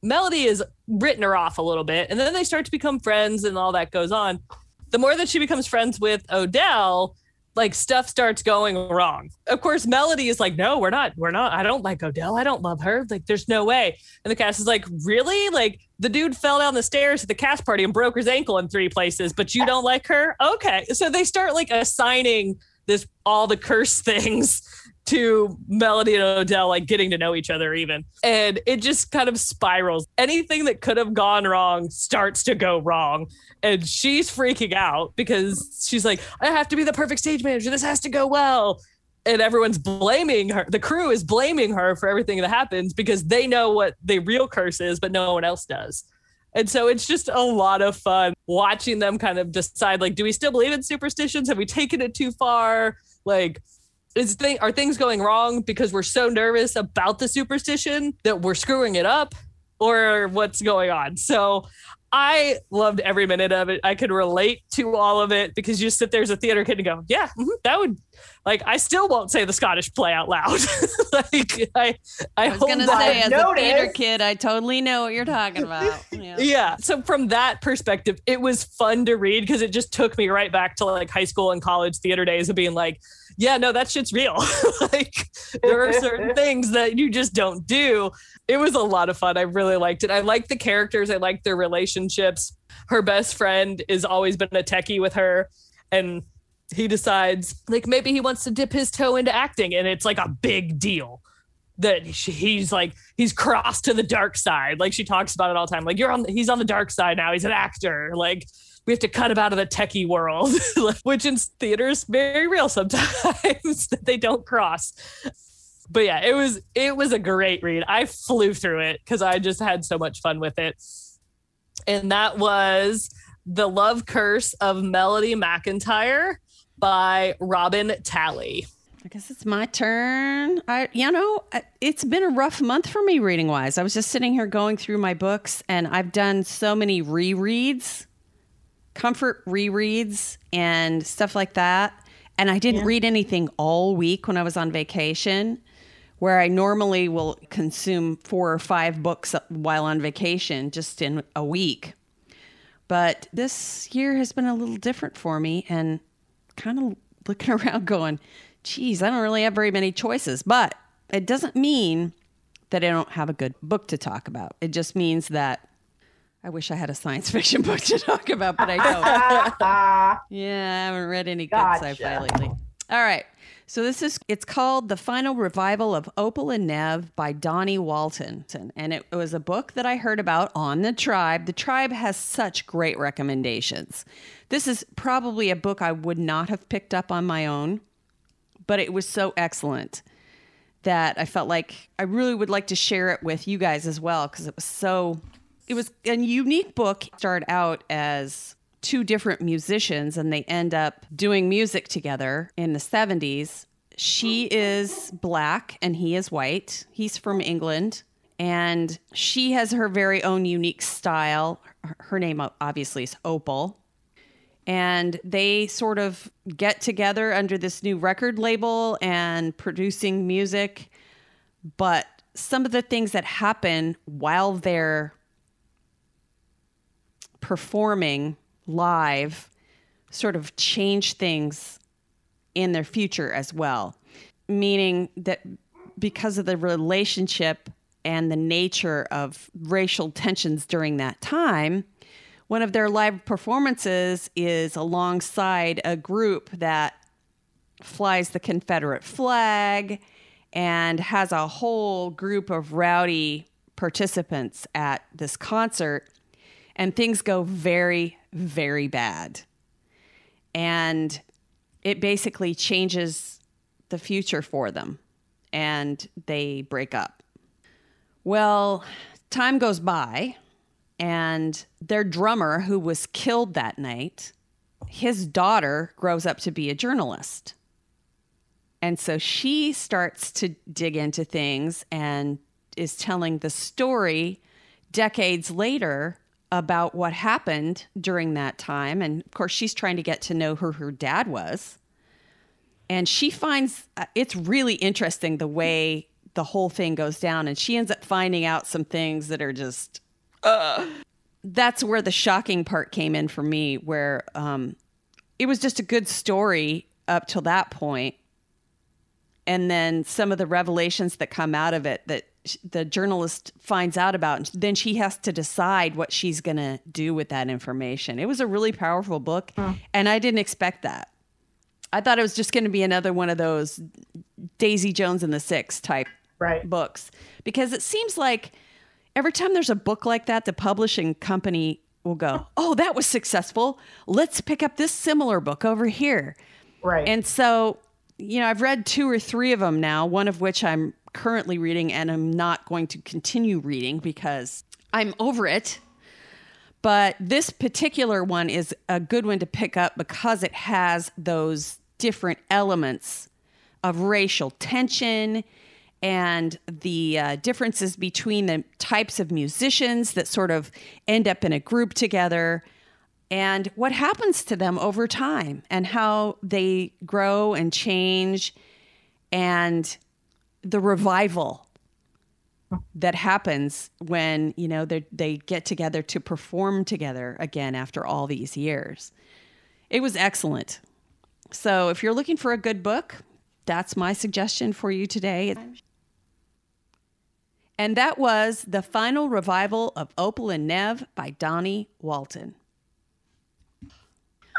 Melody has written her off a little bit. And then they start to become friends and all that goes on. The more that she becomes friends with Odell, like stuff starts going wrong. Of course, Melody is like, no, we're not, we're not, I don't like Odell. I don't love her. Like, there's no way. And the cast is like, really? Like, the dude fell down the stairs at the cast party and broke his ankle in three places, but you don't like her? Okay. So they start like assigning this all the curse things to Melody and Odell, like getting to know each other even. And it just kind of spirals. Anything that could have gone wrong starts to go wrong. And she's freaking out because she's like, I have to be the perfect stage manager. This has to go well. And everyone's blaming her. The crew is blaming her for everything that happens because they know what the real curse is, but no one else does. And so it's just a lot of fun watching them kind of decide like, do we still believe in superstitions? Have we taken it too far? Like, is thing are things going wrong because we're so nervous about the superstition that we're screwing it up or what's going on so I loved every minute of it. I could relate to all of it because you just sit there as a theater kid and go, yeah, mm-hmm, that would like I still won't say the Scottish play out loud. like I I, I was gonna say as a theater kid, I totally know what you're talking about. Yeah. yeah. So from that perspective, it was fun to read because it just took me right back to like high school and college theater days of being like, yeah, no, that shit's real. like there are certain things that you just don't do. It was a lot of fun. I really liked it. I liked the characters. I liked their relationships. Her best friend is always been a techie with her. And he decides like maybe he wants to dip his toe into acting and it's like a big deal that he's like he's crossed to the dark side like she talks about it all the time like you're on he's on the dark side now he's an actor like we have to cut him out of the techie world, which in theaters very real sometimes that they don't cross. But yeah, it was it was a great read. I flew through it because I just had so much fun with it. And that was The Love Curse of Melody McIntyre by Robin Talley. I guess it's my turn. I, you know, it's been a rough month for me reading wise. I was just sitting here going through my books, and I've done so many rereads comfort rereads and stuff like that. And I didn't yeah. read anything all week when I was on vacation, where I normally will consume four or five books while on vacation just in a week. But this year has been a little different for me and kind of looking around going, geez, I don't really have very many choices. But it doesn't mean that I don't have a good book to talk about. It just means that I wish I had a science fiction book to talk about, but I don't. yeah, I haven't read any good gotcha. sci-fi lately. All right. So this is it's called The Final Revival of Opal and Nev by Dawnie Walton. And it was a book that I heard about on the tribe. The tribe has such great recommendations. This is probably a book I would not have picked up on my own, but it was so excellent that I felt like I really would like to share it with you guys as well because it was so it was a unique book. Started out as two different musicians and they end up doing music together in the 70s. She is black and he is white. He's from England and she has her very own unique style. Her name obviously is Opal. And they sort of get together under this new record label and producing music. But some of the things that happen while they're performing live sort of change things in their future as well. Meaning that because of the relationship and the nature of racial tensions during that time, one of their live performances is alongside a group that flies the Confederate flag and has a whole group of rowdy participants at this concert and things go very, very bad. And it basically changes the future for them and they break up. Well, time goes by and their drummer who was killed that night, his daughter grows up to be a journalist. And so she starts to dig into things and is telling the story decades later about what happened during that time. And of course, she's trying to get to know who her dad was. And she finds uh, it's really interesting the way the whole thing goes down. And she ends up finding out some things that are just, uh. that's where the shocking part came in for me, where um, it was just a good story up till that point and then some of the revelations that come out of it that the journalist finds out about and then she has to decide what she's going to do with that information. It was a really powerful book and i didn't expect that. I thought it was just going to be another one of those daisy jones and the six type Right. books. Because it seems like every time there's a book like that the publishing company will go oh that was successful. Let's pick up this similar book over here. Right. and so, you know, I've read two or three of them now, one of which I'm currently reading and I'm not going to continue reading because I'm over it. But this particular one is a good one to pick up because it has those different elements of racial tension and the uh, differences between the types of musicians that sort of end up in a group together and what happens to them over time and how they grow and change and the revival that happens when you know they they get together to perform together again after all these years. It was excellent. So if you're looking for a good book that's my suggestion for you today. And that was the final revival of opal and nev by dawnie walton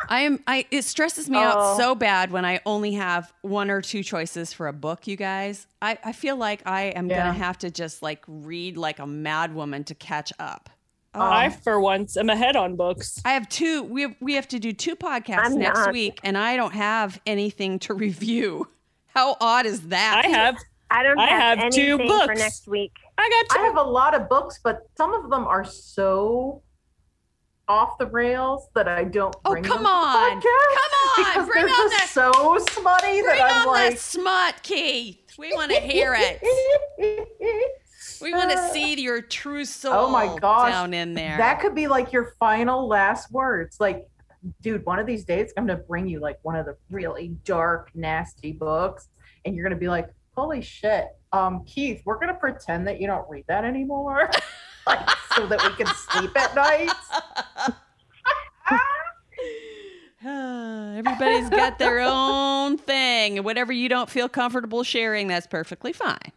I am I it stresses me out Oh. so bad when I only have one or two choices for a book, you guys. I, I feel like I am Yeah. gonna have to just like read like a mad woman to catch up. I, oh. for once, am ahead on books. I have two we have, we have to do two podcasts I'm next not. week and I don't have anything to review. How odd is that? I have. I don't I have, have two anything for books. next week. I got I have a lot of books, but some of them are so off the rails that I don't. Oh, come them to the on. podcast Come on. because Bring on that- so smutty Bring that I'm on like. the smut, Keith. We want to hear it. We want to see your true soul Oh my gosh. down in there. That could be like your final last words. Like, dude, one of these days I'm gonna bring you like one of the really dark, nasty books, and you're gonna be like, "Holy shit, um, Keith, we're gonna pretend that you don't read that anymore, like, so that we can sleep at night." Everybody's got their own thing. and Whatever you don't feel comfortable sharing, that's perfectly fine.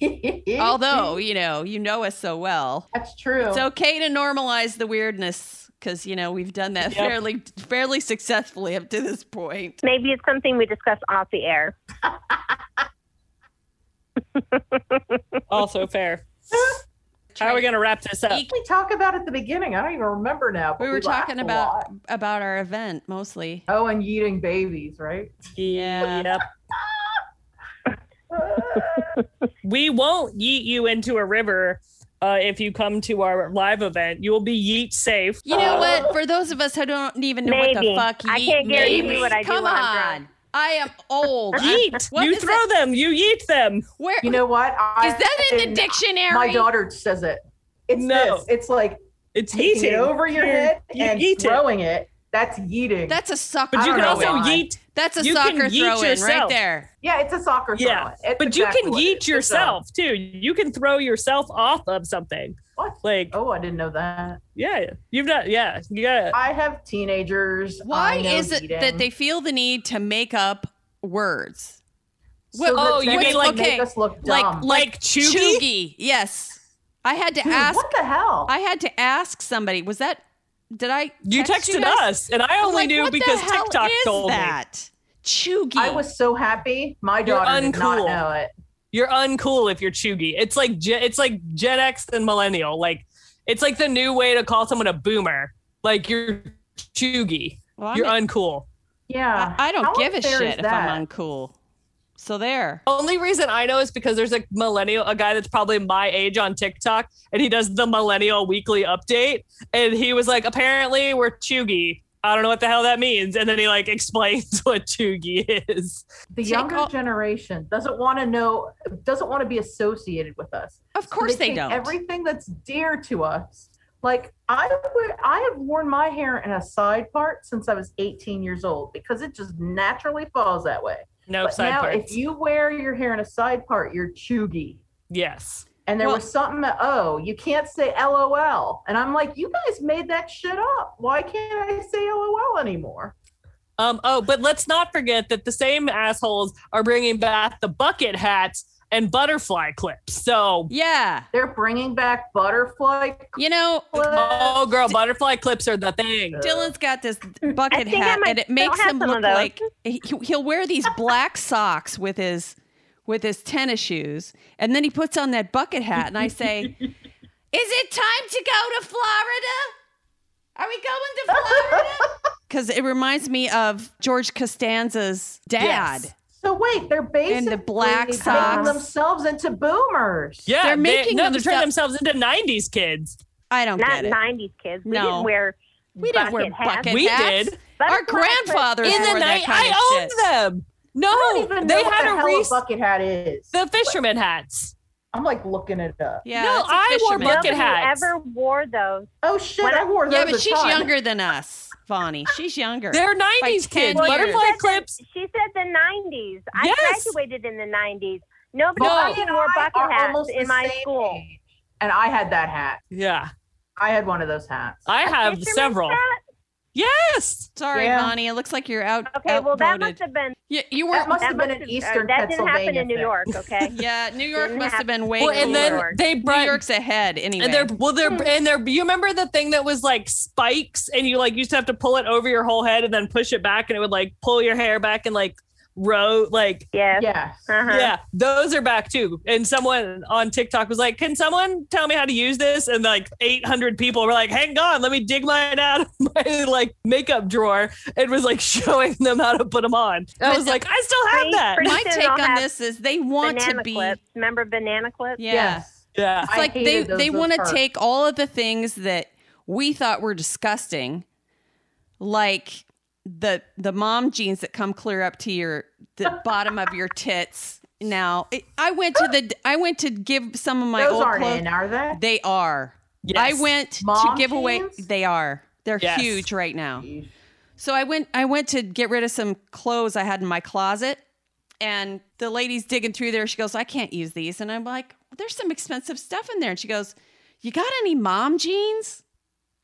Although, you know, you know us so well. that's true. It's okay to normalize the weirdness because, you know, we've done that Yep. fairly fairly successfully up to this point. Maybe it's something we discuss off the air. Also fair. How are we gonna wrap this up? we talk about at the beginning. I don't even remember now. but We were laughed talking about about our event mostly. oh, and eating babies, right? Yeah. Yep. We won't yeet you into a river uh, if you come to our live event. You will be yeet safe. You know what? For those of us who don't even know what the Maybe. fuck I yeet can't guarantee means, what I do come when on. Drunk. I am old. Yeet. What you throw it? them. You yeet them. Where You know what? I, is that in the dictionary? My daughter says it. It's No. this. It's like It's taking yeeting. it over your head you and yeet it. throwing it. That's yeeting. That's a sucker. But you can also know why. yeet. That's a you soccer yeet throw in right there. yeah, it's a soccer throw. Yeah, It's but exactly you can what yeet is. It's yourself too. You can throw yourself off of something. What? Like, Oh, I didn't know that. yeah, you've not. Yeah, you got. I have teenagers. Why is it eating. that they feel the need to make up words? So What- oh, you mean like- make us look Like dumb? Like chuggy? chuggy. Yes. I had to Dude, ask. what the hell? I had to ask somebody. Was that? Did I? You text texted guys? us, and I only like, knew what the because hell TikTok is told me. that. Chuggy. I was so happy. My You're daughter did not know it. You're uncool if you're chuggy. It's like Gen, it's like Gen X and millennial. Like it's like the new way to call someone a boomer. Like you're chuggy. Well, you're a- uncool. Yeah. I, I don't How give a shit if? I'm uncool. So there. Only reason I know is because there's a millennial, a guy that's probably my age on TikTok, and he does the millennial weekly update. And he was like, apparently we're chuggy. I don't know what the hell that means. And then he like explains what chuggy is. The Take younger all- generation doesn't want to know, doesn't want to be associated with us. Of So course they don't. Everything that's dear to us. Like I would, I have worn my hair in a side part since I was 18 years old because it just naturally falls that way. No but side now, parts. if you wear your hair in a side part, you're chuggy. yes. And there Well- was something that, oh, you can't say LOL. And I'm like, you guys made that shit up. Why can't I say LOL anymore? Um. Oh, but let's not forget that the same assholes are bringing back the bucket hats and butterfly clips. So, yeah. They're bringing back butterfly You know, clips. oh, girl, butterfly clips are the thing. Uh, Dylan's got this bucket hat, might and it makes him look like he, he'll wear these black socks with his with his tennis shoes, and then he puts on that bucket hat. And I say, "Is it time to go to Florida? Are we going to Florida?" Because it reminds me of George Costanza's dad. Yes. So wait, they're basically black making socks. themselves into boomers. Yeah, They're they- making no, they're turning themselves- themselves into '90s kids. I don't Not get it. 90s kids. We No. didn't wear We didn't wear bucket hats. We hats. did. Our Butterfly grandfathers In the wore that night, kind of I shit. owned them. I don't No, even they know what had the a hell Reese. a bucket hat is. The fisherman hats. I'm like looking it up. Yeah, No, I wore bucket hats. ever wore those. Oh shit, When I I- wore those Yeah, but a she's ton. younger than us, Bonnie. She's younger. They're '90s 10 kids. years. Butterfly clips. the- She said the 90s. I Yes. graduated in the 90s. Nobody No. Bonnie fucking wore bucket are hats in my school. age. And I had that hat. Yeah, I had one of those hats. I have several. hat? Yes. Sorry, Yeah. Bonnie. It looks like you're out. Okay, well that outvoted. must have been You, you That were. must that have been must in Eastern uh, that didn't happen in New thing. York. Okay. Yeah, New York Didn't must have been way Well, and then Lord. they New. York's ahead anyway. And they're well, they're and they're. You remember the thing that was like spikes, and you like used to have to pull it over your whole head and then push it back, and it would like pull your hair back and like row like yeah yeah Uh-huh. Yeah, those are back too. And someone on TikTok was like, "Can someone tell me how to use this?" And like 800 people were like, "Hang on, let me dig mine out of my like makeup drawer." And was like showing them how to put them on. I was like, "I still have that." My take on this is they want to be. clips. Remember banana clips? Yeah. Yes. Yeah, It's I like they those- they want to take all of the things that we thought were disgusting, like the the mom jeans that come clear up to your the bottom of your tits. Now, it- I went to the I went to give some of my Those old aren't clothes. in, are they? They are. Yes. I went to Mom give away. They are. They're Yes. huge right now. So I went. I went to get rid of some clothes I had in my closet, and the lady's digging through there. She goes, "I can't use these," and I'm like, "There's some expensive stuff in there." And she goes, "You got any mom jeans?"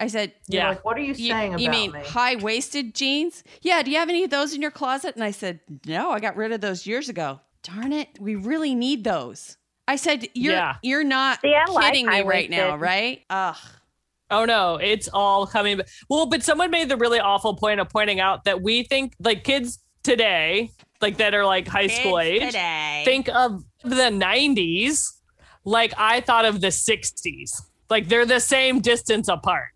I said, Yeah. Like, what are you "You, saying about you mean me? high waisted jeans? Yeah. Do you have any of those in your closet?" And I said, "No, I got rid of those years ago." Darn it, we really need those. I said, "You're Yeah. you're not See, I like kidding me right now, right?" Ugh. Oh no, it's all coming. ba- Well, but someone made the really awful point of pointing out that we think like kids today, like that are like high school age, today. think of the 90s like I thought of the 60s. Like they're the same distance apart.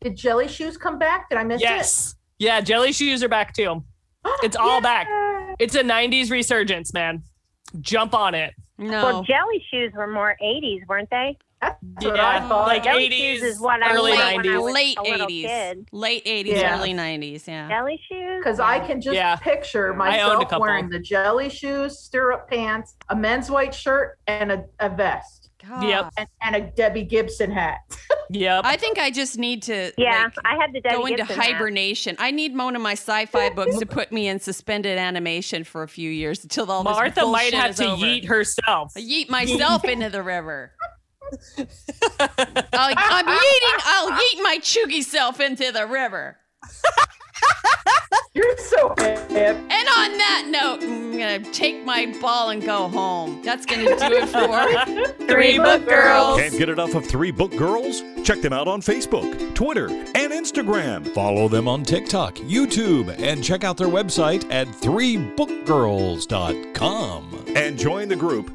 Did jelly shoes come back? Did I miss it? Yes. Yeah, jelly shoes are back too. It's all Yay! back. It's a 90s resurgence, man. Jump on it. no. Well, jelly shoes were more 80s, weren't they? That's what Yeah, I thought. like Jelly 80s, is what I early wore late, when I 90s. was late a little 80s, kid. late 80s, Yeah. early 90s. Yeah. Jelly shoes? Because I can just Yeah. picture I owned a myself wearing the jelly shoes, stirrup pants, a men's white shirt, and a, a vest, Yep. and, and a Debbie Gibson hat. Yep. I think I just need to Yeah, like, I had the Debbie go into Gibson hat. hibernation. I need one of my sci-fi books to put me in suspended animation for a few years until all this Martha might have to over. yeet herself. I yeet myself into the river. I'll, I'm yeeting. I'll yeet my chuggy self into the river. You're so hip. And on that note, I'm gonna take my ball and go home. That's gonna do it for Three book girls. Can't get enough of Three Book Girls? Check them out on Facebook, Twitter, and Instagram. Follow them on TikTok, YouTube, and check out their website at threebookgirls.com. And join the group